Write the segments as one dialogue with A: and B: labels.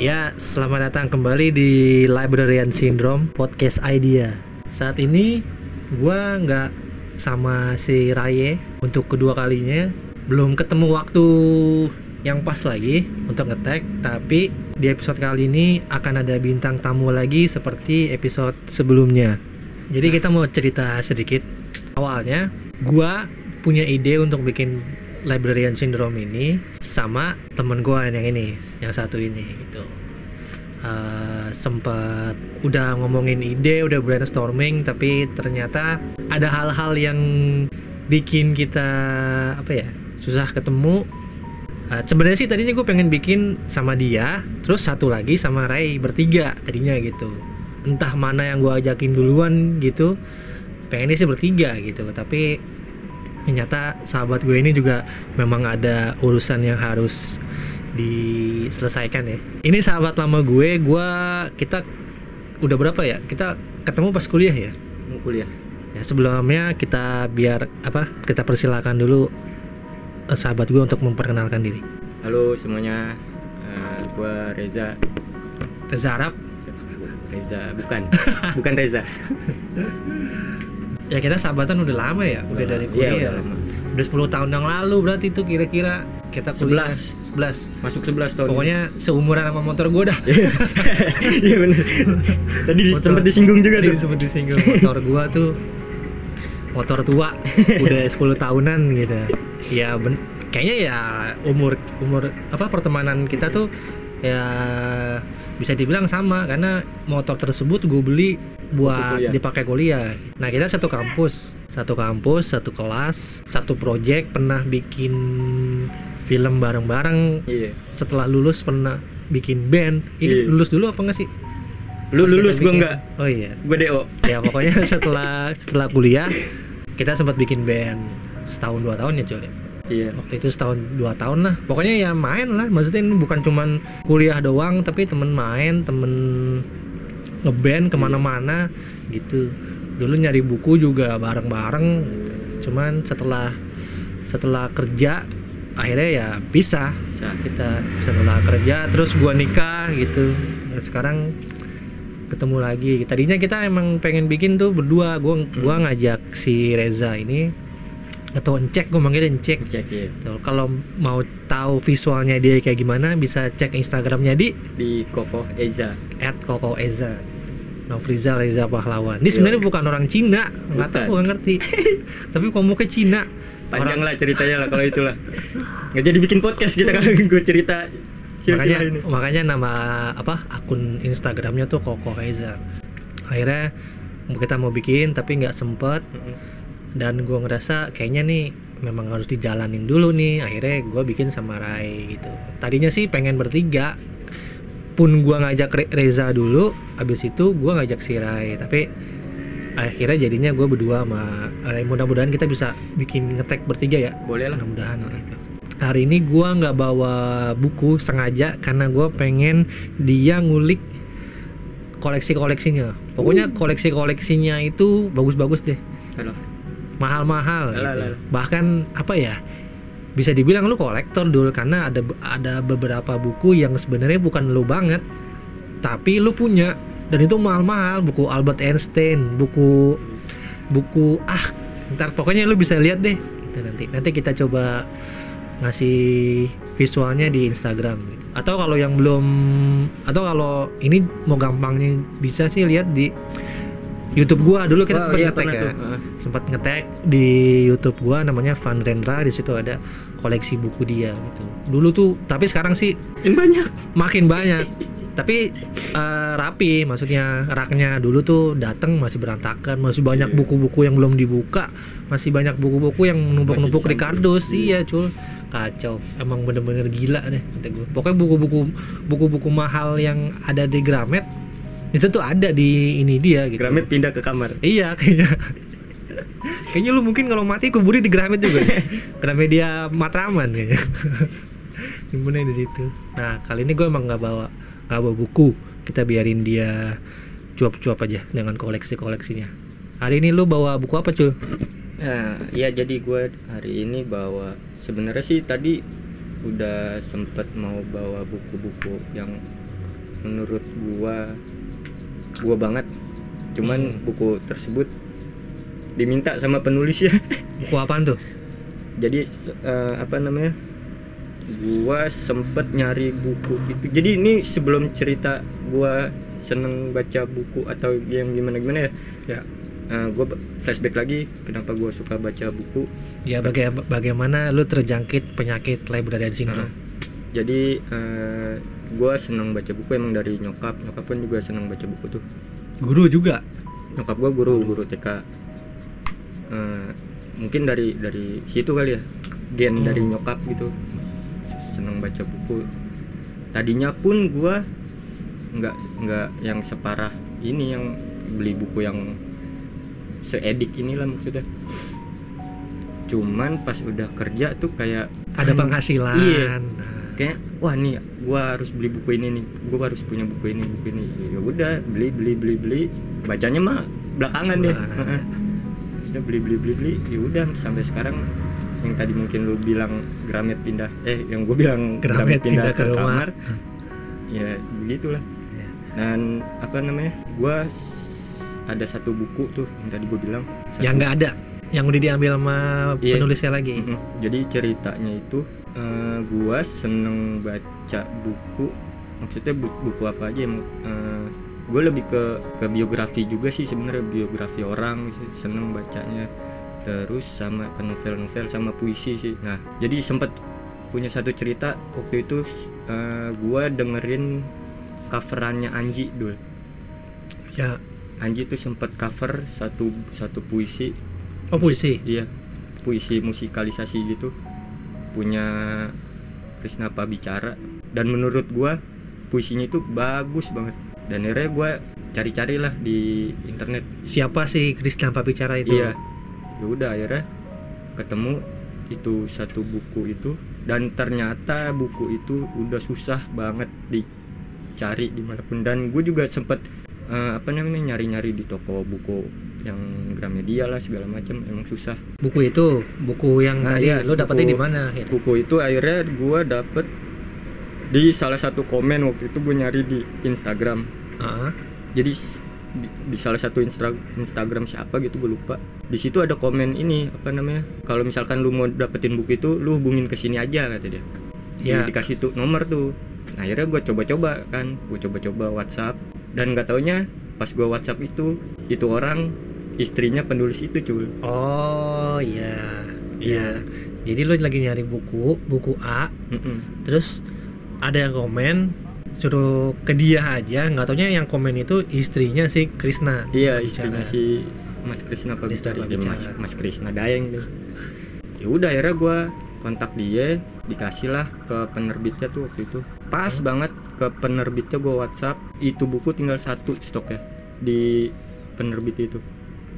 A: Ya, selamat datang kembali di Librarian Syndrome Podcast Idea. Saat ini gua nggak sama si Raye untuk kedua kalinya. Belum ketemu waktu yang pas lagi untuk ngetek, tapi di episode kali ini akan ada bintang tamu lagi seperti episode sebelumnya. Jadi kita mau cerita sedikit. Awalnya gua punya ide untuk bikin Librarian Syndrome ini sama temen gue yang ini, yang satu ini gitu. Uh, sempat udah ngomongin ide, udah brainstorming, tapi ternyata ada hal-hal yang bikin kita apa ya susah ketemu. Uh, Sebenarnya sih tadinya gue pengen bikin sama dia, terus satu lagi sama Ray bertiga tadinya gitu. Entah mana yang gue ajakin duluan gitu, pengennya sih bertiga gitu, tapi ternyata sahabat gue ini juga memang ada urusan yang harus diselesaikan ya. Ini sahabat lama gue gue kita udah berapa ya? Kita ketemu pas kuliah ya?
B: Kuliah.
A: Ya sebelumnya kita biar apa kita persilakan dulu eh, sahabat gue untuk memperkenalkan diri.
B: Halo semuanya. Eh, gua Reza.
A: Reza Arab.
B: Reza bukan. Bukan Reza
A: ya kita sahabatan udah lama ya udah dari
B: Iya,
A: kuliah.
B: Udah lama.
A: udah 10 tahun yang lalu berarti itu kira-kira kita kuliah. 11
B: masuk 11 tahun.
A: Pokoknya seumuran sama motor gue dah.
B: Iya. Benar tadi di-
A: Motor-
B: sempat disinggung juga tuh.
A: sempat disinggung. Motor gua tuh motor tua. Udah 10 tahunan gitu. Ya ben kayaknya ya umur umur apa pertemanan kita tuh ya bisa dibilang sama karena motor tersebut gue beli buat
B: kuliah.
A: dipakai kuliah. Nah kita satu kampus. Satu kampus satu kelas satu project pernah bikin film bareng-bareng.
B: Iya.
A: Setelah lulus pernah bikin band. Ini
B: Iya.
A: lulus dulu apa enggak sih?
B: Lu
A: Pas
B: lulus
A: bikin-
B: enggak
A: oh iya.
B: Gua DO
A: ya pokoknya setelah setelah kuliah kita sempat bikin band setahun dua tahun ya cuy
B: iya.
A: Waktu itu setahun dua tahun lah. Pokoknya ya main lah. Maksudnya ini bukan cuman kuliah doang tapi temen main temen ngeband ke mana-mana gitu. Dulu nyari buku juga bareng-bareng. Cuman setelah setelah kerja akhirnya ya pisah.
B: Bisa
A: kita setelah kerja terus gua nikah gitu. Nah, sekarang ketemu lagi. Tadinya kita emang pengen bikin tuh berdua. Gua gua ngajak si Reza ini atau Encek gua manggilnya Encek.
B: Cek ya
A: Tuh, kalau mau tahu visualnya dia kayak gimana bisa cek Instagramnya di
B: di Kokoh Eza.
A: @kokoeza Novriza Reza Pahlawan. Ini
B: Iya.
A: sebenarnya bukan orang Cina, nggak tahu gua ngerti. Tapi kok muka Cina.
B: panjang
A: Orang-
B: lah ceritanya lah kalau itulah. Nggak jadi bikin podcast kita kalau gue cerita
A: makanya
B: silsilah ini.
A: makanya nama apa akun Instagramnya tuh Koko Reza. Akhirnya kita mau bikin tapi nggak sempet.
B: Mm-mm.
A: Dan gua ngerasa kayaknya nih memang harus dijalanin dulu nih. Akhirnya gua bikin sama Rai gitu. Tadinya sih pengen bertiga. Pun gua ngajak Re- Reza dulu abis itu gua ngajak si Rai. Tapi akhirnya jadinya gua berdua sama Rai. Mudah-mudahan kita bisa bikin ngetek bertiga ya.
B: Boleh lah.
A: Mudah-mudahan gitu. Hari ini gua nggak bawa buku sengaja karena gua pengen dia ngulik koleksi-koleksinya. Pokoknya koleksi-koleksinya itu bagus-bagus deh,
B: halo
A: mahal-mahal gitu.
B: alah.
A: Bahkan apa ya? Bisa dibilang lu kolektor dulu karena ada ada beberapa buku yang sebenarnya bukan lu banget, tapi lu punya dan itu mahal-mahal buku Albert Einstein, buku buku ah ntar pokoknya lu bisa lihat deh gitu nanti nanti kita coba ngasih visualnya di Instagram gitu. atau kalau yang belum atau kalau ini mau gampangnya bisa sih lihat di YouTube gua. Dulu kita
B: Oh,
A: sempat
B: iya,
A: ngetek ya.
B: tuh. Heeh.
A: sempat ngetek di YouTube gua namanya Van Rendra di situ ada koleksi buku dia gitu. Dulu tuh tapi sekarang sih
B: ini banyak.
A: Makin banyak. Tapi eh, rapi maksudnya raknya. Dulu tuh datang masih berantakan. Masih banyak
B: Iya.
A: buku-buku yang belum dibuka. Masih banyak buku-buku yang numpuk-numpuk di kardus. Iya cul. Kacau. Emang bener-bener gila deh kata gue pokoknya buku-buku buku-buku mahal yang ada di Gramet itu tuh ada di ini dia gitu.
B: Gramet pindah ke kamar.
A: Iya kayaknya. Kayaknya lu mungkin kalau mati kuburnya di Gramet juga. Gramedia Matraman kayaknya. Simpennya di situ. Nah kali ini gue emang nggak bawa nggak bawa buku. Kita biarin dia cuap-cuap aja dengan koleksi-koleksinya. Hari ini lu bawa buku apa cuy
B: Nah, ya jadi gue hari ini bawa sebenarnya sih tadi udah sempet mau bawa buku-buku yang menurut gua gua banget. Cuman
A: Hmm.
B: buku tersebut diminta sama penulis ya.
A: Buku apaan tuh?
B: Jadi eh, apa namanya? Gua sempet nyari buku gitu. Jadi ini sebelum cerita gua seneng baca buku atau yang gimana gimana ya
A: ya.
B: Eh, gua ba- flashback lagi kenapa gua suka baca buku.
A: Ya baga- bagaimana lu terjangkit penyakit librarian syndrome?
B: Nah, jadi eh, gua seneng baca buku emang dari nyokap. Nyokap pun juga seneng baca buku tuh.
A: Guru juga?
B: Nyokap gua guru guru TK Eh, mungkin dari dari situ kali ya. Gen
A: Hmm.
B: dari nyokap gitu. Seneng baca buku. Tadinya pun gua nggak nggak yang separah ini yang beli buku yang seedik inilah maksudnya. Cuman pas udah kerja tuh kayak
A: ada
B: "Anjing,
A: penghasilan.
B: Iya.
A: Nah,
B: kayak wah nih gua harus beli buku ini nih. Gua harus punya buku ini buku ini. Ya udah beli beli beli beli. Bacanya mah belakangan deh. Sudah beli beli beli beli. Ya udah sampai sekarang yang tadi mungkin lu bilang Gramet pindah eh yang gue bilang
A: Gramet pindah ke rumah.
B: kamar ya begitulah.
A: Ya.
B: dan apa namanya gua s- ada satu buku tuh yang tadi gue bilang.
A: Yang nggak ada yang udah diambil sama
B: Iya.
A: penulisnya lagi.
B: Mm-mm. Jadi ceritanya itu eh, gua seneng baca buku, maksudnya bu- buku apa aja yang eh, gue lebih ke ke biografi juga sih sebenarnya biografi orang sih, seneng bacanya. Terus sama ke novel-novel sama puisi sih. Nah, jadi sempat punya satu cerita waktu itu eh, gua dengerin coverannya Anji dulu.
A: ya
B: Anji tuh sempat cover satu satu puisi
A: oh puisi
B: Iya, puisi musikalisasi gitu punya Krisna bicara dan menurut gua puisinya itu bagus banget. Dan akhirnya gua cari-cari lah di internet.
A: Siapa sih Krisna bicara itu?
B: Iya. Ya udah akhirnya ketemu itu satu buku itu. Dan ternyata buku itu udah susah banget dicari di mana pun. Dan gue juga sempet eh, apa namanya nyari-nyari di toko buku yang Gramedia lah segala macam emang susah.
A: Buku itu? Buku yang
B: Nah,
A: tadi
B: iya,
A: lu dapetin
B: buku-
A: di mana ya?
B: buku itu akhirnya gua dapet di salah satu komen waktu itu gue nyari di Instagram.
A: Ah,
B: jadi s- di, di salah satu instra, Instagram siapa gitu gue lupa. Di situ ada komen ini apa namanya kalau misalkan lu mau dapetin buku itu lu hubungin ke sini aja kata dia.
A: Ya
B: Di- dikasih tuh nomor tuh. Nah, akhirnya gue coba-coba kan gue coba-coba WhatsApp. Dan nggak taunya pas gue WhatsApp itu itu orang istrinya penulis itu cuy
A: oh iya
B: Iya.
A: iya jadi lu lagi nyari buku buku A
B: Mm-mm.
A: terus ada yang komen suruh ke dia aja nggak taunya yang komen itu istrinya si Krisna
B: Iya, istrinya si Mas Krisna
A: Krisna
B: Pabicari, ya, Mas. Mas Krisna Dayeng. Ya udah akhirnya gua kontak dia, dikasih lah ke penerbitnya tuh waktu itu. Pas
A: Hmm.
B: banget ke penerbitnya gua WhatsApp, itu buku tinggal satu stoknya di penerbit itu.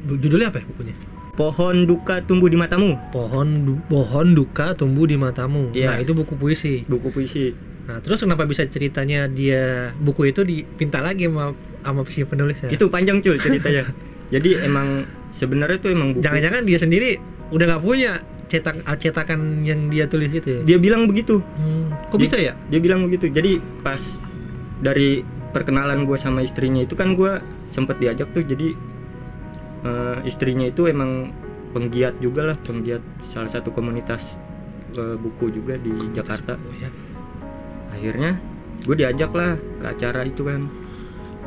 A: Judulnya apa ya bukunya
B: Pohon duka tumbuh di matamu,
A: pohon du- pohon duka tumbuh di matamu
B: Iya.
A: nah itu buku puisi
B: buku puisi.
A: nah terus kenapa bisa ceritanya dia buku itu dipinta lagi sama sama si penulisnya
B: Itu panjang cuy ceritanya. Jadi emang sebenarnya tuh emang buku.
A: jangan-jangan dia sendiri udah nggak punya cetak cetakan yang dia tulis itu ya?
B: Dia bilang begitu.
A: Hmm, kok
B: Dia-
A: bisa ya
B: dia bilang begitu jadi pas dari perkenalan gue sama istrinya itu kan gue sempet diajak tuh jadi eh, istrinya itu emang penggiat juga lah penggiat salah satu komunitas eh, buku juga di Jakarta.
A: Oh, ya.
B: akhirnya gue diajak lah ke acara itu kan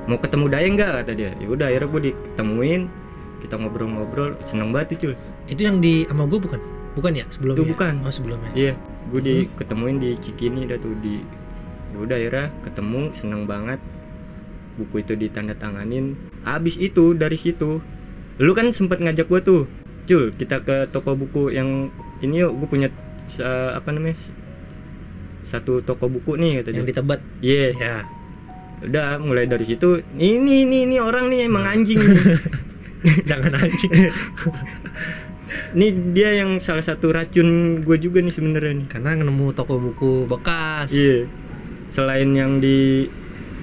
B: mau ketemu Dayeng nggak? Kata dia. Ya udah akhirnya gue ditemuin kita ngobrol-ngobrol seneng banget cuy.
A: Itu yang di sama gue bukan? Bukan ya? Sebelumnya?
B: Itu bukan.
A: oh sebelumnya.
B: Iya, gue di
A: Hmm.
B: ketemuin di Cikini dah tuh di ya udah akhirnya ketemu seneng banget. Buku itu ditandatanganin. Abis itu dari situ lu kan sempet ngajak gue tuh Cul kita ke toko buku yang ini yuk gue punya sa- apa namanya satu toko buku nih kata
A: yang
B: dia
A: di Tebet
B: iya
A: ya
B: udah mulai dari situ ini ini ini orang nih emang
A: Nah.
B: anjing nih.
A: jangan anjing
B: ini dia yang salah satu racun gue juga nih sebenarnya nih
A: karena nemu toko buku bekas
B: Iya. Selain yang di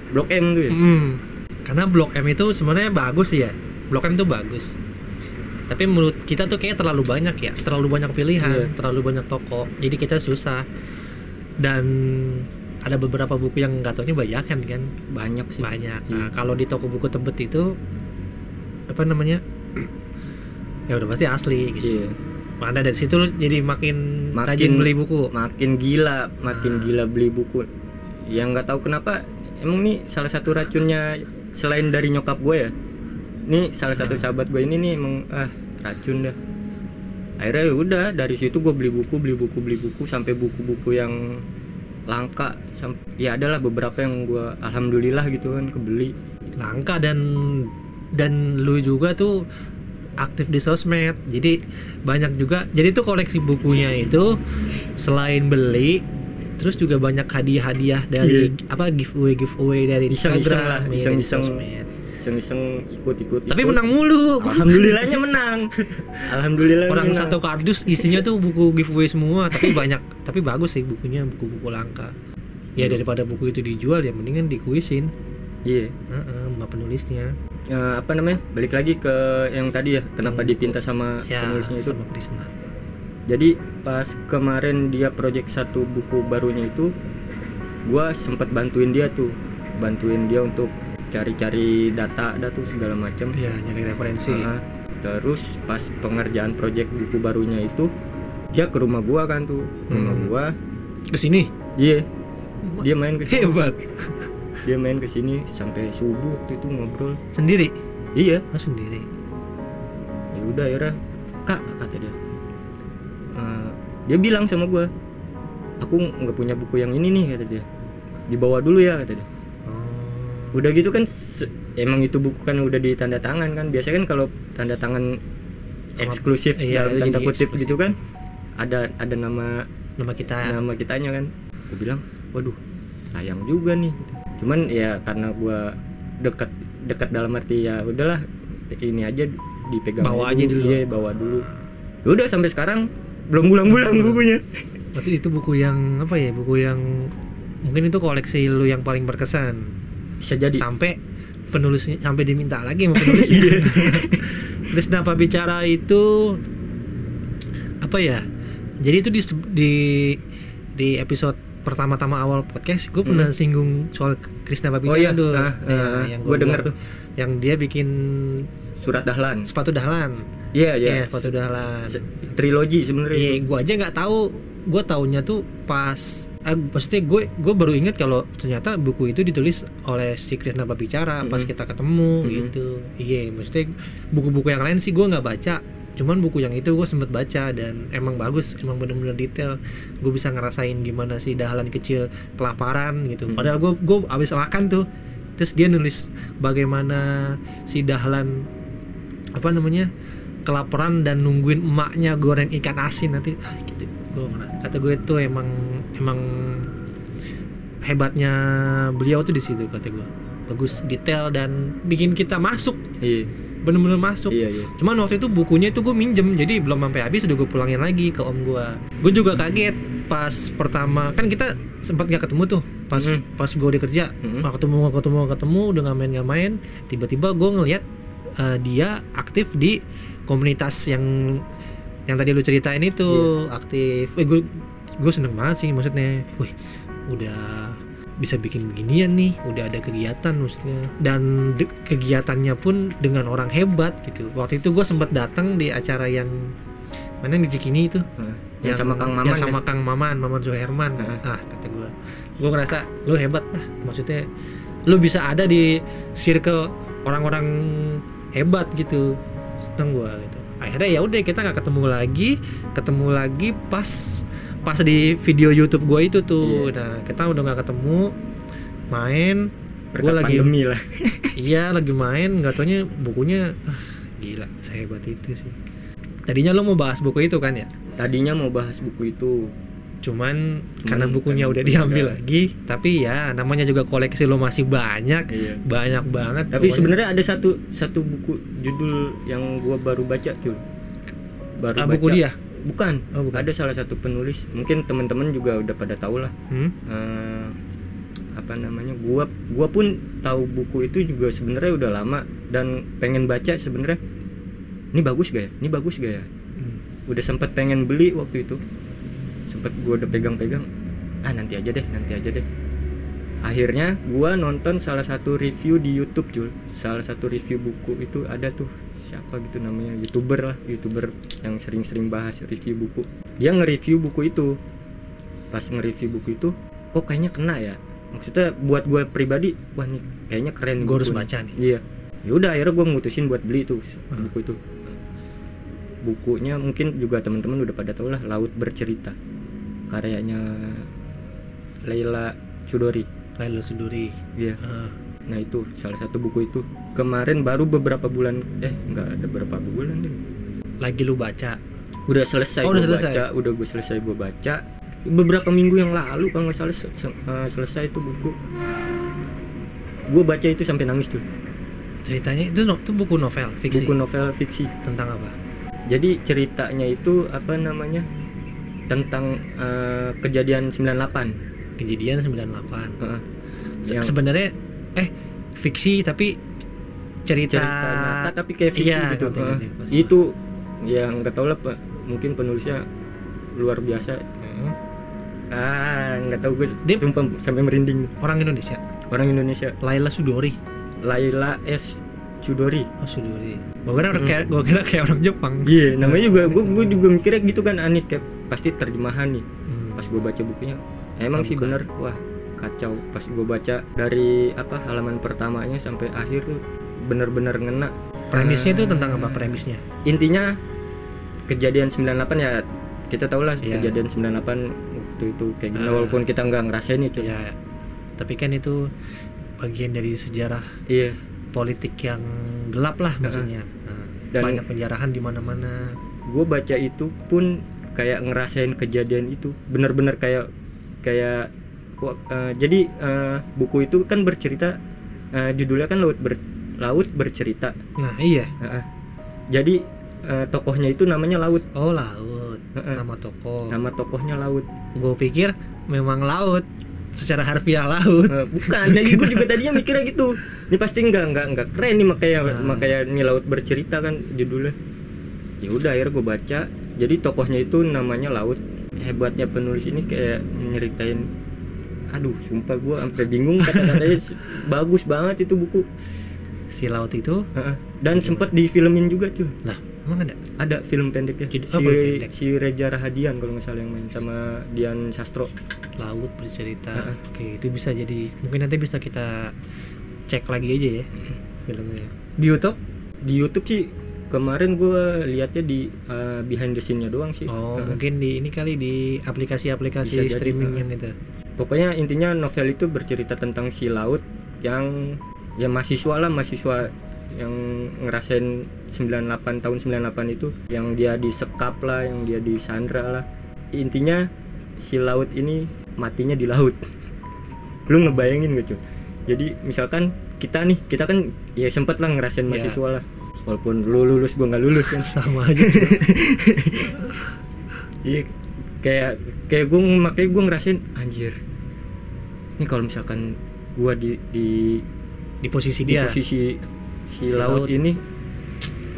B: Blok M tuh ya.
A: Hmm. Karena Blok M itu sebenarnya bagus ya. Blok M itu bagus. Tapi menurut kita tuh kayak terlalu banyak ya, terlalu banyak pilihan,
B: Iya.
A: terlalu banyak toko. Jadi kita susah. Dan ada beberapa buku yang nggak taunya bajakan kan
B: banyak sih
A: banyak
B: Iya.
A: nah, kalau di toko buku tebet itu apa namanya ya udah pasti asli gitu
B: iya
A: mana dari situ jadi makin,
B: Makin-
A: rajin beli buku
B: makin gila makin
A: Ah.
B: gila beli buku yang nggak tahu kenapa emang nih salah satu racunnya selain dari nyokap gue ya nih salah satu
A: Ah.
B: sahabat gue ini nih emang ah racun dah akhirnya ya udah dari situ gue beli buku beli buku beli buku sampai buku-buku yang langka ya adalah beberapa yang gue alhamdulillah gitu kan kebeli
A: langka dan dan lu juga tuh aktif di sosmed jadi banyak juga jadi tuh koleksi bukunya itu selain beli terus juga banyak hadiah-hadiah dari apa giveaway giveaway dari Instagram
B: lah,
A: iya, dari
B: iseng-iseng.
A: sosmed.
B: Iseng-iseng ikut-ikut
A: tapi
B: ikut.
A: menang mulu.
B: Alhamdulillahnya menang. Alhamdulillah
A: orang
B: menang.
A: satu kardus isinya tuh buku giveaway semua tapi banyak tapi bagus sih bukunya buku-buku langka. Ya daripada buku itu dijual ya mendingan dikuisin.
B: Iya.
A: Heeh, sama penulisnya.
B: Eh, apa namanya? Balik lagi ke yang tadi ya kenapa
A: Yang
B: dipinta sama
A: ya
B: penulisnya itu.
A: sama Krisna
B: jadi pas kemarin dia project satu buku barunya itu gua sempat bantuin dia tuh. Bantuin dia untuk cari-cari data data tuh segala macam.
A: Ya nyari referensi.
B: Heeh. terus pas pengerjaan project buku barunya itu dia ke rumah gua kan tuh. Ke rumah
A: Hmm.
B: gua.
A: Ke sini
B: iya. Dia main ke sini.
A: Hebat.
B: Dia main ke sini sampai subuh waktu itu ngobrol.
A: Sendiri?
B: Iya.
A: Oh sendiri.
B: Ya udah ya kak kata dia. "Eh, dia bilang sama gua aku nggak punya buku yang ini nih kata dia. Dibawa dulu ya kata dia. Udah gitu kan emang itu buku kan udah ditanda tangan kan. Biasanya kan kalau tanda tangan eksklusif
A: iya,
B: dalam tanda kutip
A: eksklusif.
B: gitu kan ada ada nama
A: nama kita.
B: nama kitanya kan. Aku bilang waduh sayang juga nih. Cuman ya karena gua dekat dekat dalam arti ya udahlah ini aja dipegang
A: bawa aja dulu.
B: iya bawa dulu. Ya udah sampai sekarang belum pulang-pulang
A: Belum.
B: bukunya.
A: Berarti itu buku yang apa ya buku yang mungkin itu koleksi lu yang paling berkesan
B: bisa jadi.
A: Sampai penulisnya sampai diminta lagi sama penulisnya. Terus kenapa bicara itu apa ya jadi itu di di di episode pertama-tama awal podcast gue pernah
B: Hmm.
A: singgung soal Krisna
B: oh
A: Babicana
B: iya
A: tuh
B: nah,
A: Ya,
B: eh,
A: yang
B: denger
A: bilang,
B: tuh
A: yang dia bikin
B: surat dahlan.
A: Sepatu dahlan.
B: Iya iya.
A: Iya, sepatu dahlan.
B: Trilogi sebenarnya
A: Iya,
B: itu.
A: gue aja nggak tahu. Gue taunya tuh pas, eh, maksudnya gue gue baru inget kalau ternyata buku itu ditulis oleh si Krisna Babicara pas
B: Mhm.
A: kita ketemu
B: Mhm.
A: gitu. Iya, maksudnya buku-buku yang lain sih gue nggak baca. Cuman buku yang itu gue sempet baca dan emang bagus, emang bener-bener detail. Gue bisa ngerasain gimana si dahlan kecil kelaparan gitu.
B: Mhm.
A: Padahal gue gue abis makan tuh, terus dia nulis bagaimana si dahlan apa namanya kelaparan dan nungguin emaknya goreng ikan asin nanti ah gitu gue kata gue tuh emang emang hebatnya beliau tuh di situ kata gue bagus detail dan bikin kita masuk.
B: Iya.
A: Bener-bener masuk.
B: Iya iya.
A: Cuman waktu itu bukunya itu gue minjem jadi belum sampai habis udah gue pulangin lagi ke om gue gue juga kaget pas pertama kan kita sempat nggak ketemu tuh pas
B: Mhm.
A: pas gue udah kerja. Nggak ketemu ketemu ketemu udah nggak main nggak main tiba-tiba gue ngeliat eh, dia aktif di komunitas yang yang tadi lu ceritain itu
B: Iya.
A: aktif. Eh gue gue seneng banget sih maksudnya wih udah bisa bikin beginian nih udah ada kegiatan maksudnya. Dan de- kegiatannya pun dengan orang hebat gitu. Waktu itu gue sempat datang di acara yang mana yang di Cikini itu?
B: Nah, yang, sama Kang Maman
A: yang sama
B: ya?
A: Kang Maman Maman Suherman
B: Heeh.
A: ah kata gue gue ngerasa lu hebat lah maksudnya lu bisa ada di circle orang-orang hebat gitu seneng gue gitu. Akhirnya ya udah kita nggak ketemu lagi ketemu lagi pas pas di video YouTube gue itu tuh.
B: Iya.
A: nah kita udah nggak ketemu main. Gua lagi-
B: pandemi lah.
A: Iya lagi main nggak taunya bukunya ah, gila sehebat itu sih. Tadinya lo mau bahas buku itu kan ya?
B: Tadinya mau bahas buku itu.
A: Cuman karena
B: Hmm,
A: bukunya
B: karena
A: udah
B: bukunya
A: diambil
B: udah-
A: lagi tapi ya namanya juga koleksi lo masih banyak
B: iya.
A: banyak banget
B: tapi sebenarnya ada satu satu buku judul yang gua baru baca cuy baru
A: Ah,
B: baca.
A: buku dia
B: bukan.
A: Oh, bukan.
B: ada salah satu penulis. Mungkin teman-teman juga udah pada tahu lah
A: hmm?
B: Eh, apa namanya? Gua gua pun tahu buku itu juga sebenarnya udah lama dan pengen baca sebenarnya. Ini bagus gak ya? Ini bagus gak ya?
A: Hmm.
B: udah sempat pengen beli waktu itu. Sempat gua udah pegang-pegang. Ah nanti aja deh nanti aja deh. Akhirnya gua nonton salah satu review di YouTube Jul. Salah satu review buku itu ada tuh siapa gitu namanya youtuber lah youtuber yang sering-sering bahas review buku. Dia nge-review buku itu. Pas nge-review buku itu kok kayaknya kena ya? Maksudnya buat gue pribadi wah nih kayaknya keren
A: Gua harus baca nih.
B: iya. Yaudah akhirnya gue mutusin buat beli tuh
A: Hmm.
B: buku itu. Bukunya mungkin juga teman-teman udah pada tau lah laut bercerita. Karyanya Leila Chudori.
A: Laila Suduri
B: iya.
A: Ah,
B: nah itu salah satu buku itu. Kemarin baru beberapa bulan eh nggak ada beberapa bulan deh.
A: Lagi lu baca?
B: Udah selesai
A: Oh, udah
B: gua
A: selesai.
B: baca udah gue selesai gue baca. Beberapa minggu yang lalu kalau nggak salah eh, selesai itu buku. Gue baca itu sampai nangis tuh.
A: Ceritanya itu no, itu buku novel fiksi?
B: Buku novel fiksi.
A: Tentang apa?
B: Jadi ceritanya itu apa namanya tentang eh, kejadian 98
A: kejadian 98
B: Heeh.
A: Se-
B: Yang
A: sebenarnya eh fiksi tapi cerita,
B: cerita nyata tapi kayak fiksi
A: Iya,
B: gitu.
A: pasti.
B: itu yang nggak tahu lah Pak. mungkin penulisnya luar biasa.
A: Heeh.
B: ah nggak tahu gue
A: Dia-
B: sumpah sampai merinding.
A: Orang Indonesia?
B: Orang Indonesia.
A: Laila Sudori.
B: Laila S. Chudori
A: oh Sudori. Gua kira
B: Mm.
A: kayak gua kira kayak orang Jepang.
B: Iya, namanya juga gue gue juga mikirnya gitu kan aneh kayak pasti terjemahan nih.
A: Hmm.
B: Pas gue baca bukunya, emang sih
A: Bukan.
B: bener, wah kacau. Pas gue baca dari apa halaman pertamanya sampai akhir tuh bener-bener ngena.
A: premisnya itu
B: Eh,
A: tentang apa premisnya
B: Intinya kejadian 98 ya kita tahu lah
A: Iya.
B: kejadian 98 waktu itu kayak gimana
A: Ah.
B: walaupun kita nggak ngerasain itu.
A: ya tapi kan itu bagian dari sejarah
B: Iya.
A: politik yang gelap lah
B: Heeh.
A: maksudnya Nah,
B: Dan-
A: banyak penjarahan di mana-mana
B: Gue baca itu pun kayak ngerasain kejadian itu bener-bener kayak kayak eh, jadi eh, buku itu kan bercerita eh, judulnya kan laut ber, laut bercerita.
A: Nah iya.
B: Heeh. jadi eh, tokohnya itu namanya laut.
A: Oh laut.
B: Heeh.
A: nama toko
B: nama tokohnya laut.
A: Gue pikir memang laut. Secara harfiah laut.
B: Eh, bukan. Jadi gue juga tadinya mikirnya gitu. Ini pasti nggak nggak nggak keren nih makanya
A: Ah.
B: makanya ini laut bercerita kan judulnya. Ya udah akhirnya gue baca. Jadi tokohnya itu namanya laut. Hebatnya penulis ini kayak nyeritain aduh sumpah gue sampai bingung kata-katanya. Bagus banget itu buku.
A: Si laut itu?
B: Heeh. dan sempet difilmin juga tuh
A: lah emang ada?
B: Ada film pendeknya
A: Jadi-
B: si,
A: oh, pendek.
B: si Reza Rahadian kalau nggak salah yang main sama Dian Sastro.
A: Laut bercerita.
B: Heeh.
A: oke itu bisa jadi mungkin nanti bisa kita cek lagi aja ya filmnya. Di YouTube?
B: Di YouTube sih kemarin gue liatnya di uh, behind the scene-nya doang sih.
A: Oh
B: Heeh.
A: mungkin di ini kali di aplikasi-aplikasi streaming yang itu
B: pokoknya intinya novel itu bercerita tentang si laut yang ya mahasiswa lah mahasiswa yang ngerasain 98 tahun 98 itu yang dia disekap lah yang dia disandra lah. Intinya si laut ini matinya di laut. Lu ngebayangin gak cuy jadi misalkan kita nih kita kan ya sempet lah ngerasain
A: Iya.
B: mahasiswa lah. Walaupun lu lulus gua nggak lulus kan.
A: Sama aja
B: Iya kayak kayak gue makanya gue ngerasain anjir. Ini kalau misalkan gua di di,
A: di posisi
B: di
A: dia
B: posisi si,
A: Si
B: laut,
A: laut.
B: ini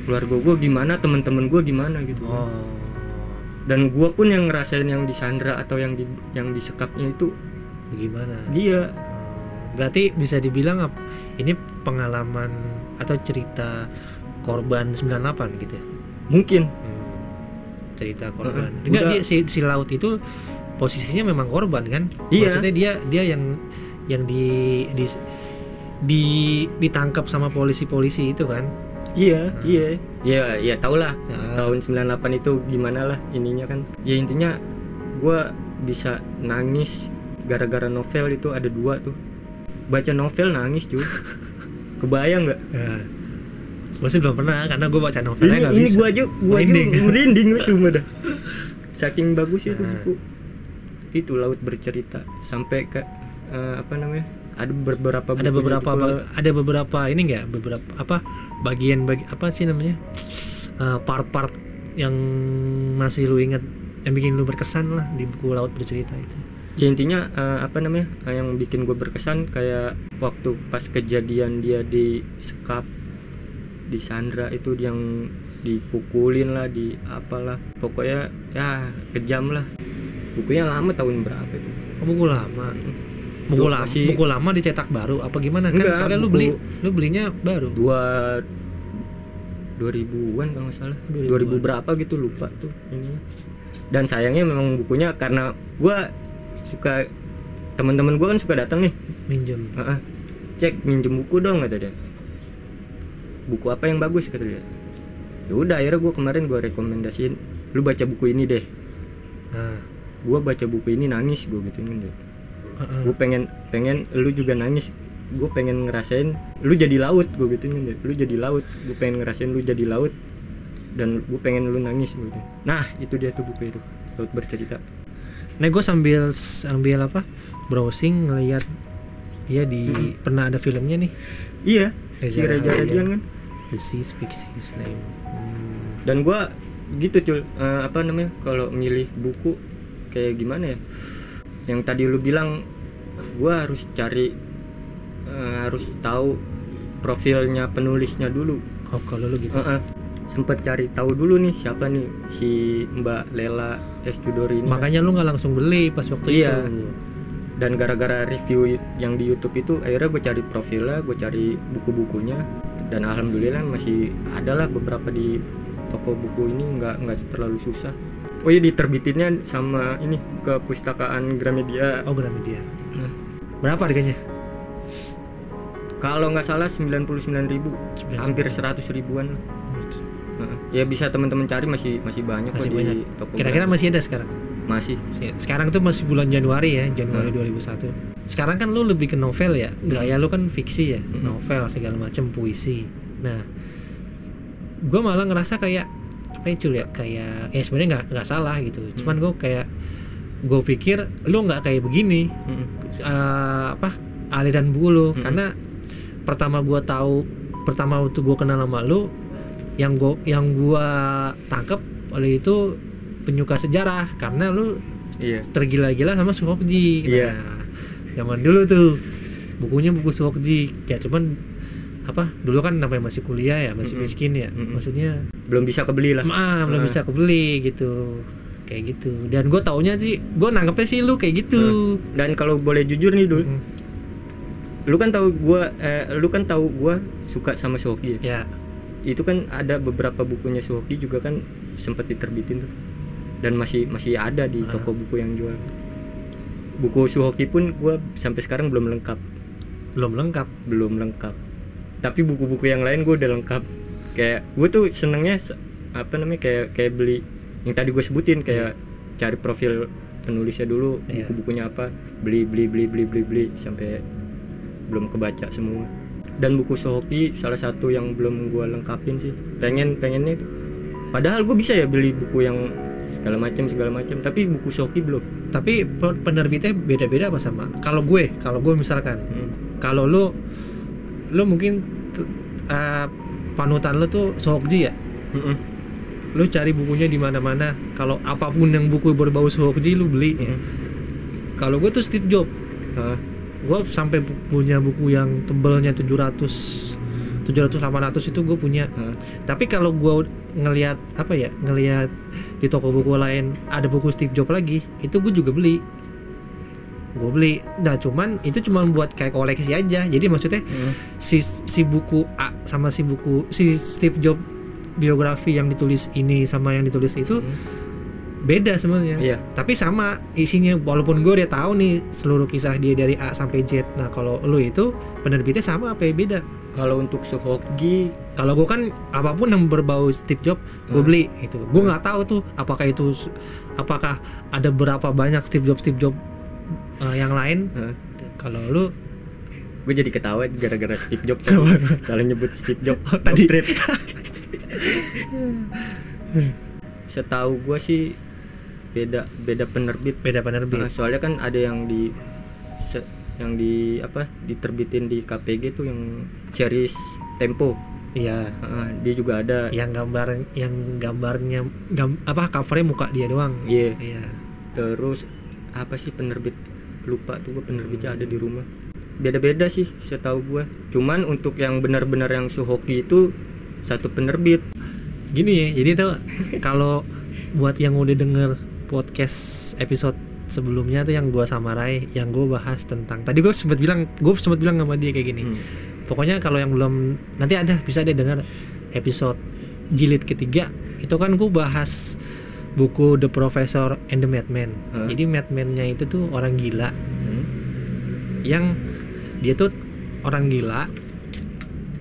B: keluarga gue gimana, teman-teman gue gimana gitu.
A: oh
B: Dan gua pun yang ngerasain yang disandra atau yang di yang disekapnya itu
A: gimana
B: dia.
A: berarti bisa dibilang ini pengalaman atau cerita korban 98 gitu ya
B: Mungkin
A: cerita korban
B: Heeh,
A: enggak dia si, si laut itu posisinya memang korban kan
B: Iya.
A: maksudnya dia dia yang yang di di di ditangkap sama polisi-polisi itu kan
B: iya,
A: Hmm.
B: iya. Ya ya tau lah
A: Ya.
B: tahun 98 itu gimana lah ininya kan. Ya intinya gua bisa nangis gara-gara novel itu ada dua tuh. Baca novel nangis cuy. Kebayang nggak?
A: ya. Gue sih belum pernah karena gue baca novelnya
B: ini
A: nggak
B: ini
A: bisa.
B: gua aja gua aja
A: Merinding.
B: lu semua dah. Saking bagusnya itu
A: Nah.
B: buku. Itu laut bercerita. Sampai ke eh, apa namanya? Ada beberapa
A: ada beberapa
B: itu
A: ba- ada beberapa ini enggak beberapa apa? Bagian bagi apa sih namanya? Eh, part-part yang masih lu ingat yang bikin lu berkesan lah di buku laut bercerita itu.
B: Ya intinya eh, apa namanya? Eh, yang bikin gue berkesan kayak waktu pas kejadian dia disekap di Sandra itu yang dipukulin lah di apalah pokoknya ya kejam lah bukunya lama tahun berapa itu
A: Oh, buku lama. Buku
B: Duh,
A: lama,
B: masih-
A: buku lama dicetak baru apa gimana? Kan
B: Enggak,
A: soalnya lu
B: buku-
A: beli lu belinya baru.
B: dua 2000-an kalau nggak salah
A: 2000-an.
B: 2000 berapa gitu lupa tuh ini dan sayangnya memang bukunya karena gua suka teman-teman gua kan suka datang nih
A: Minjem.
B: Heeh. cek minjem buku dong kata dia buku apa yang bagus kata dia ya udah akhirnya gua kemarin gua rekomendasiin lu baca buku ini deh
A: Nah,
B: gua baca buku ini nangis gua gituin deh
A: heeh.
B: gue pengen pengen lu juga nangis gue pengen ngerasain lu jadi laut gue gituin deh lu jadi laut gue pengen ngerasain lu jadi laut dan gue pengen lu nangis gitu nah itu dia tuh buku itu laut bercerita
A: Nah, gue sambil sambil apa? Browsing ngeliat ya di
B: Mm-mm.
A: pernah ada filmnya nih.
B: iya si Reza.
A: Radian
B: kan
A: The Sea Speaks His Name. Hmm.
B: dan gue gitu cul Eh, apa namanya kalau milih buku kayak gimana ya yang tadi lu bilang gue harus cari eh, harus tahu profilnya penulisnya dulu
A: Oh, kalau lu gitu.
B: Heeh. sempet cari tahu dulu nih siapa nih si Mbak Lela S Chudori ini
A: Makanya lu nggak langsung beli pas waktu
B: Iya.
A: itu.
B: dan gara-gara review yang di YouTube itu akhirnya gue cari profilnya gue cari buku-bukunya dan alhamdulillah masih ada lah beberapa di toko buku ini nggak nggak terlalu susah oh iya diterbitinnya sama ini ke pustakaan Gramedia
A: Oh, Gramedia.
B: Nah,
A: Berapa harganya?
B: kalau nggak salah 99.000 hampir 100 ribuan. Heeh. ya bisa teman-teman cari masih masih banyak
A: Masih
B: kok
A: banyak.
B: di toko
A: Kira-kira masih ada sekarang?
B: Masih
A: Sekarang tuh masih bulan Januari ya, Januari
B: Hmm.
A: 2001. Sekarang kan lu lebih ke novel ya, gaya lu kan fiksi ya,
B: Hmm.
A: novel segala macam puisi. Nah, gue malah ngerasa kayak apa ya ya, kayak ya sebenarnya nggak nggak salah gitu. Cuman
B: Hmm.
A: gue kayak gue pikir lu nggak kayak begini,
B: Mm-mm.
A: eh, apa aliran buku lu,
B: Hmm.
A: karena pertama gue tahu, pertama waktu gue kenal sama lu, yang gue yang gua tangkep oleh itu penyuka sejarah karena lu
B: iya
A: tergila-gila sama Suhokji.
B: Iya.
A: Nah, zaman dulu tuh bukunya buku Suhokji. Ya cuman apa? Dulu kan namanya masih kuliah ya, masih
B: Mm-mm.
A: miskin ya.
B: Mm-mm.
A: Maksudnya
B: belum bisa kebeli lah
A: ah, belum
B: Ah.
A: bisa kebeli gitu. Kayak gitu. Dan gue taunya sih, gue nanggepnya sih lu kayak gitu.
B: dan kalau boleh jujur nih dul
A: Mm.
B: lu kan tahu gua eh, lu kan tahu gua suka sama Suhoki ya?
A: Ya,
B: itu kan ada beberapa bukunya Suhoki juga kan sempat diterbitin tuh dan masih masih ada di toko buku yang jual. Buku Suhoki pun gua sampai sekarang belum lengkap.
A: Belum lengkap.
B: belum lengkap. Tapi buku-buku yang lain gue udah lengkap. Kayak gue tuh senengnya se- apa namanya kayak kayak beli yang tadi gue sebutin kayak cari profil penulisnya dulu
A: Iya.
B: buku-bukunya apa beli beli beli beli beli beli sampai belum kebaca semua. Dan buku Sohoki salah satu yang belum gue lengkapin sih. Pengen pengennya padahal gue bisa ya beli buku yang segala macam segala macam tapi buku Sohoki belum
A: Tapi pe- penerbitnya beda-beda apa sama? Kalau gue, kalau gue misalkan,
B: Hmm.
A: kalau lu lu mungkin eh, panutan lu tuh Sohokji ya?
B: Mm-mm.
A: lu cari bukunya di mana-mana kalau apa pun yang buku berbau Sohokji lu beli ya.
B: Mm-mm.
A: kalau gue tuh Steve Jobs
B: Ah,
A: gue sampai pu- punya buku yang tebelnya 700 700 800 itu gue punya.
B: Ah.
A: tapi kalau gue ngelihat apa ya ngelihat di toko buku lain ada buku Steve Jobs lagi itu gue juga beli. Gue beli. Nah cuman itu cuma buat kayak koleksi aja. Jadi maksudnya
B: Mm.
A: si si buku A sama si buku si Steve Jobs biografi yang ditulis ini sama yang ditulis itu
B: Mm.
A: beda sebenarnya.
B: Iya.
A: Tapi sama isinya walaupun gue udah tahu nih seluruh kisah dia dari A sampai Z. Nah kalau lu itu penerbitnya sama apa ya? Beda
B: kalau untuk Sohoki
A: kalau gue kan apa pun yang berbau Steve Jobs gue
B: Hmm.
A: beli itu. Gue nggak tahu tuh apakah itu apakah ada berapa banyak Steve Jobs Steve Jobs uh, yang lain.
B: Ah.
A: kalau lu?
B: Gue jadi ketawa gara-gara Steve Jobs salah nyebut Steve Jobs.
A: Oh, tadi.
B: Setahu gue sih beda beda penerbit.
A: Beda penerbit.
B: Nah, soalnya kan ada yang di se- yang di apa diterbitin di KPG tuh yang series Tempo.
A: Iya.
B: Ah, dia juga ada.
A: Yang gambar yang gambarnya gam, apa covernya muka dia doang.
B: Iya.
A: Iya.
B: Terus apa sih penerbit lupa tuh gue penerbitnya ada di rumah. Beda-beda sih setahu gue cuman untuk yang benar-benar yang Suhoki itu satu penerbit.
A: Gini ya jadi tuh kalau buat yang udah denger podcast episode sebelumnya tuh yang gua sama Rai yang gue bahas tentang tadi gue sempat bilang gue sempat bilang sama dia kayak gini
B: Hmm.
A: pokoknya kalau yang belum nanti ada bisa deh dengar episode jilid ketiga itu kan gue bahas buku The Professor and the Madman
B: Hah?
A: jadi Madman-nya itu tuh orang gila
B: Hmm.
A: yang dia tuh orang gila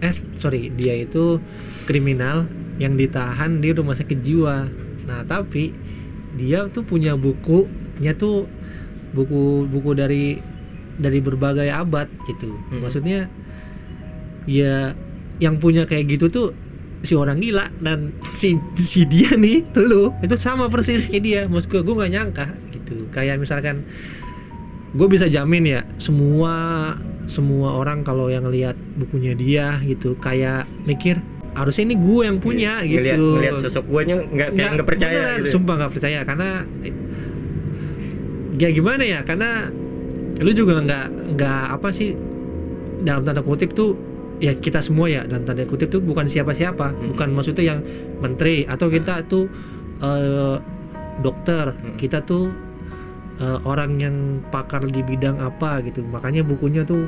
A: eh sorry dia itu kriminal yang ditahan di rumah sakit jiwa nah tapi dia tuh punya bukunya tuh buku-buku dari dari berbagai abad gitu.
B: Hmm.
A: maksudnya ya yang punya kayak gitu tuh si orang gila dan si si dia nih lu itu sama persis kayak dia. Maksud gue gue nggak nyangka gitu. Kayak misalkan gue bisa jamin ya semua semua orang kalau yang lihat bukunya dia gitu kayak mikir harusnya ini gue yang punya
B: Ngeliat-
A: gitu.
B: ngeliat sosok guanya nggak kayak nggak percaya
A: beneran,
B: gitu.
A: sumpah nggak percaya. Karena ya gimana ya? Karena lu juga nggak nggak apa sih dalam tanda kutip tuh ya kita semua ya dalam tanda kutip tuh bukan siapa-siapa.
B: Hmm.
A: bukan maksudnya yang menteri atau kita tuh eh, dokter.
B: Hmm.
A: kita tuh eh, orang yang pakar di bidang apa gitu. Makanya bukunya tuh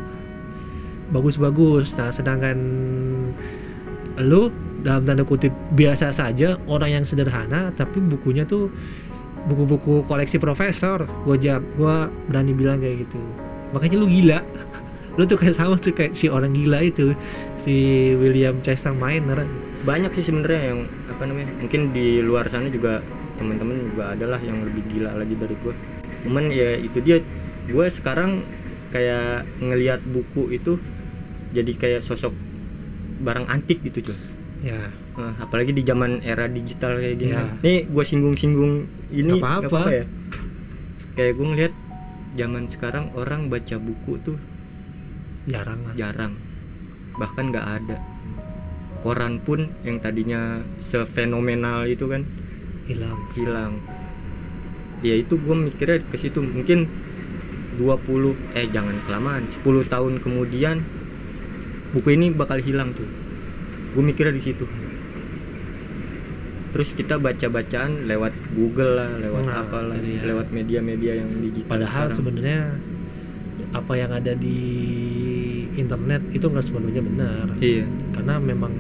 A: bagus-bagus. Nah sedangkan lu dalam tanda kutip biasa saja orang yang sederhana tapi bukunya tuh buku-buku koleksi profesor gua jawab gua berani bilang kayak gitu. Makanya lu gila. Lu tuh kayak sama tuh kayak si orang gila itu si William Chester Miner.
B: Banyak sih sebenarnya yang apa namanya mungkin di luar sana juga teman-teman juga adalah yang lebih gila lagi dari gue cuman ya itu dia gue sekarang kayak ngelihat buku itu jadi kayak sosok barang antik gitu cuy
A: ya.
B: Nah, apalagi di zaman era digital kayak gini.
A: Ya.
B: nih gue singgung-singgung ini
A: nggak apa-apa.
B: ya? Kayak gue ngeliat zaman sekarang orang baca buku tuh
A: jarang lah.
B: jarang. Bahkan nggak ada. Koran pun yang tadinya sefenomenal itu kan
A: hilang.
B: hilang. Ya itu gue mikirnya ke situ. Mungkin 20 eh jangan kelamaan 10 tahun kemudian buku ini bakal hilang tuh gue mikirnya di situ terus kita baca-bacaan lewat Google lah lewat
A: Nah,
B: apa lah
A: itu dia.
B: lewat media-media yang digital
A: padahal sebenarnya apa yang ada di internet itu nggak sepenuhnya benar
B: iya
A: karena memang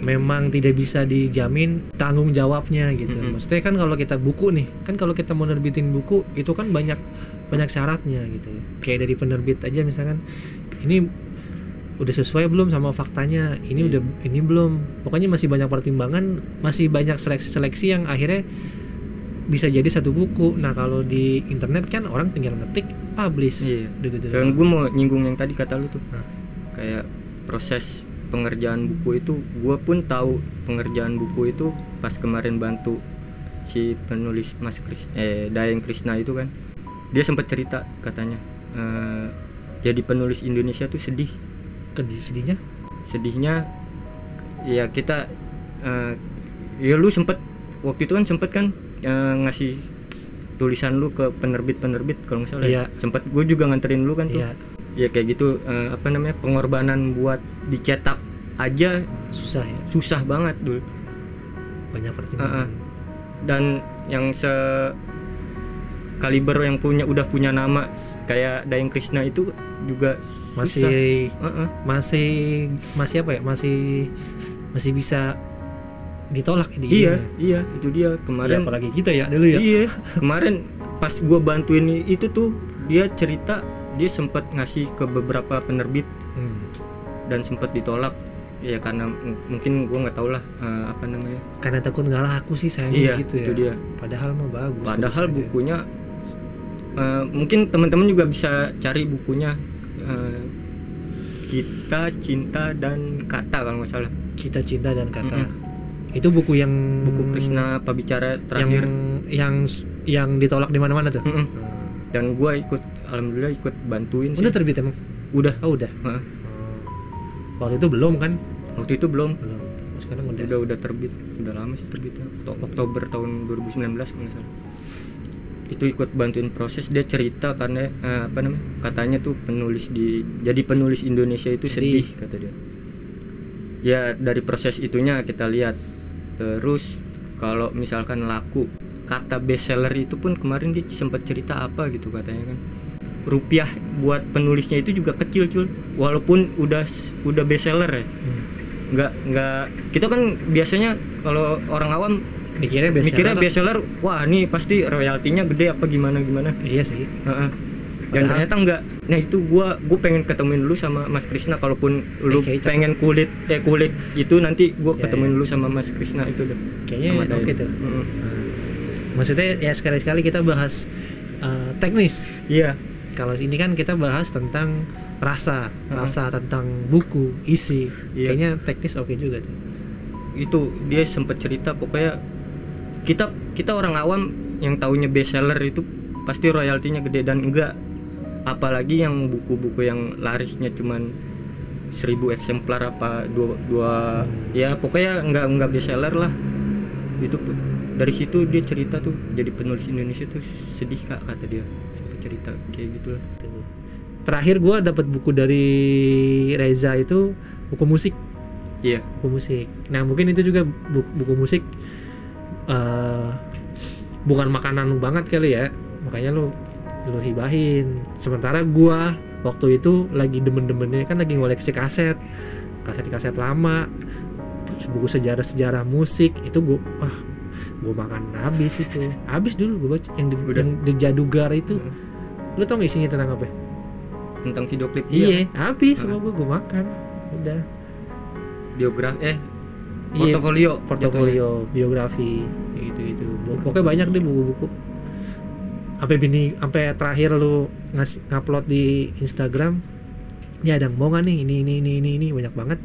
A: memang tidak bisa dijamin tanggung jawabnya gitu.
B: Mhm.
A: Maksudnya kan kalau kita buku nih, kan kalau kita mau nerbitin buku itu kan banyak banyak syaratnya gitu. Kayak dari penerbit aja misalkan ini udah sesuai belum sama faktanya, ini udah ini belum. Pokoknya masih banyak pertimbangan, masih banyak seleksi-seleksi yang akhirnya bisa jadi satu buku. Nah, kalau di internet kan orang tinggal ngetik publish.
B: iya
A: gitu.
B: dan gue mau nyinggung yang tadi kata lu tuh
A: Nah.
B: kayak proses pengerjaan buku itu gue pun tahu pengerjaan buku itu pas kemarin bantu si penulis Mas Kris eh Dayeng Krishna itu kan dia sempat cerita katanya eh, jadi penulis Indonesia tuh sedih
A: Ke sedihnya
B: sedihnya ya kita eh, ya lu sempet waktu itu kan sempet kan eh, ngasih tulisan lu ke penerbit-penerbit kalau nggak salah ya.
A: Iya.
B: sempet gue juga nganterin lu kan tuh
A: ya
B: ya kayak gitu eh, apa namanya pengorbanan buat dicetak aja
A: susah ya,
B: susah banget dulu
A: banyak pertimbangan.
B: dan yang se kaliber yang punya udah punya nama kayak Dayeng Krishna itu juga
A: masih
B: Heeh.
A: masih masih apa ya? Masih masih bisa ditolak di
B: iya
A: ininya.
B: iya itu dia.
A: Ya,
B: kemarin
A: apalagi kita ya dulu ya.
B: Iya kemarin pas gua bantuin itu tuh dia cerita dia sempat ngasih ke beberapa penerbit
A: Hmm.
B: dan sempat ditolak. Ya karena mungkin gua nggak tahu lah eh, apa namanya.
A: Karena takut nggak laku sih saya
B: iya
A: gitu ya.
B: itu dia.
A: Padahal mah bagus
B: Padahal
A: bagus aja.
B: Eh, mungkin teman-teman juga bisa cari bukunya eh, kita cinta dan kata kalau nggak salah.
A: Kita cinta dan kata.
B: Mm-mm.
A: itu buku yang
B: buku Krishna Pabicara
A: yang
B: terakhir.
A: yang yang ditolak di mana-mana tuh?
B: Mm-mm.
A: Hmm.
B: dan gua ikut alhamdulillah ikut bantuin sih.
A: Udah terbit emang?
B: Udah.
A: Oh udah. Oh. waktu itu belum kan?
B: Waktu itu belum.
A: Belum. Sekarang udah,
B: udah udah terbit. Udah lama sih terbitnya. Okto- Oktober tahun 2019 kalau nggak salah itu ikut bantuin proses dia cerita karena eh, apa namanya katanya tuh penulis di jadi penulis Indonesia itu
A: Sedih.
B: sedih kata dia. Ya dari proses itunya kita lihat. Terus kalau misalkan laku kata bestseller itu pun kemarin dia sempat cerita apa gitu katanya kan. Rupiah buat penulisnya itu juga kecil cuy walaupun udah udah bestseller ya.
A: Hmm.
B: nggak nggak kita kan biasanya kalau orang awam
A: mikirnya bestseller
B: mikirnya bestseller wah ini pasti royaltinya gede apa gimana gimana
A: iya sih
B: Heeh. dan
A: Padahal-
B: ternyata enggak nah itu gua gua pengen ketemuin dulu sama Mas Krisna kalaupun lu
A: Eh,
B: pengen kulit eh kulit itu nanti gua
A: Ya,
B: ketemuin
A: ya.
B: dulu sama Mas Krisna itu deh
A: kayaknya oke
B: Dain.
A: tuh. Nah, maksudnya ya sekali-sekali kita bahas eh, teknis
B: iya
A: kalau ini kan kita bahas tentang rasa
B: Heeh.
A: rasa tentang buku isi
B: Iya.
A: kayaknya teknis oke juga tuh
B: itu dia sempat cerita pokoknya kita kita orang awam yang taunya bestseller itu pasti royaltinya gede dan enggak. Apalagi yang buku-buku yang larisnya cuman seribu eksemplar apa dua, dua ya pokoknya enggak enggak bestseller lah. Itu dari situ dia cerita tuh jadi penulis Indonesia tuh sedih kak kata dia. Cerita kayak gitu lah.
A: Terakhir gua dapat buku dari Reza itu buku musik.
B: Iya.
A: Buku musik. Nah mungkin itu juga buku, buku musik eh bukan makanan lu banget kali ya. Makanya lu lu hibahin. Sementara gua waktu itu lagi demen-demennya kan lagi ngoleksi kaset. Kaset-kaset lama. Buku sejarah-sejarah musik itu gua wah gua makan habis itu. Habis dulu gua baca yang di,
B: Udah.
A: yang di Jadugar itu.
B: Hmm.
A: lu tau gak isinya tentang apa?
B: Tentang video klip
A: iya habis semua gua gua makan. Udah.
B: Biografi eh
A: Iya,
B: portofolio.
A: portofolio biografi gitu gitu pokoknya banyak deh buku-buku. Sampai bini sampai terakhir lu ngasih ngupload di Instagram ya ada yang mau nggak nih? Ini ini ini ini ini. Banyak banget.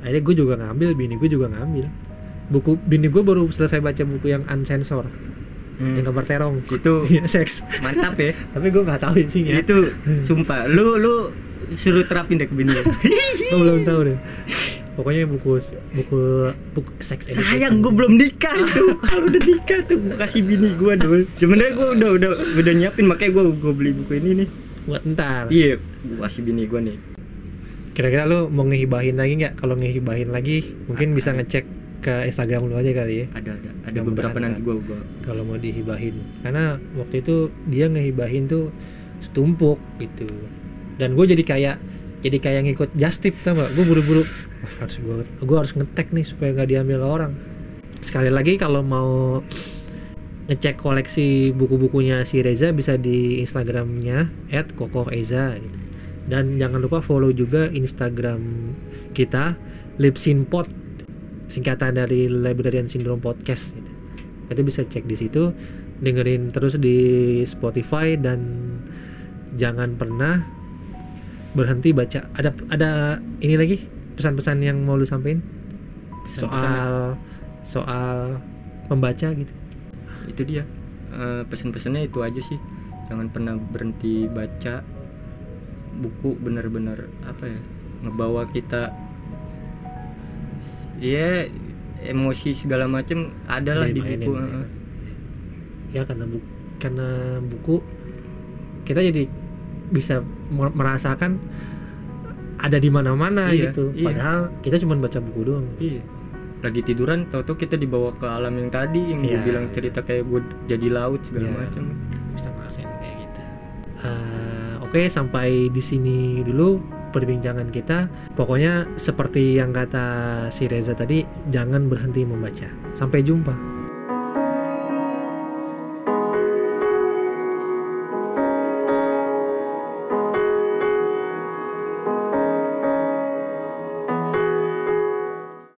A: Akhirnya gue juga ngambil bini gue juga ngambil. Buku bini gue baru selesai baca buku yang unsensor.
B: Hmm.
A: yang gambar terong.
B: Itu
A: Iya, seks.
B: mantap ya.
A: Tapi gue nggak tahu isinya.
B: Itu sumpah lu lu suruh terapin deh ke bini. Lu.
A: gue belum tahu deh pokoknya buku buku buku seks
B: sayang gue belum nikah itu kalau udah nikah tuh gue kasih bini gue dulu sebenarnya gue udah udah udah nyiapin makanya gue gue beli buku ini nih
A: buat ntar
B: iya gue kasih bini gue nih
A: Kira-kira lu mau ngehibahin lagi nggak? Kalau ngehibahin lagi, mungkin bisa
B: Ah.
A: ngecek ke Instagram lu aja kali ya.
B: ada ada ada beberapa nanti gue gue
A: Kalau mau dihibahin, karena waktu itu dia ngehibahin tuh setumpuk gitu. Dan gue jadi kayak jadi kayak ngikut just tip tau gak? Gue buru-buru "Wah, harus gue gue harus ngetek nih supaya nggak diambil orang. Sekali lagi kalau mau ngecek koleksi buku-bukunya si Reza bisa di Instagramnya @kokoheza gitu. Dan jangan lupa follow juga Instagram kita Lipsinpod singkatan dari Librarian Syndrome Podcast gitu. Bisa cek di situ, dengerin terus di Spotify dan jangan pernah berhenti baca. Ada ada ini lagi pesan-pesan yang mau lu sampein soal soal membaca gitu.
B: itu dia Eh, pesan-pesannya itu aja sih jangan pernah berhenti baca buku bener-bener apa ya ngebawa kita ya emosi segala macem adalah di buku
A: ya.
B: heeh.
A: ya karena buku karena buku kita jadi bisa mer- merasakan ada di mana-mana
B: Iya,
A: gitu
B: iya.
A: padahal kita cuma baca buku doang
B: Iya. Lagi tiduran, tau-tau kita dibawa ke alam yang tadi yang
A: Iya.
B: bilang cerita kayak gue jadi laut segala
A: Iya.
B: macam.
A: bisa ngerasain kayak gitu Eh, oke sampai di sini dulu perbincangan kita pokoknya seperti yang kata si Reza tadi jangan berhenti membaca sampai jumpa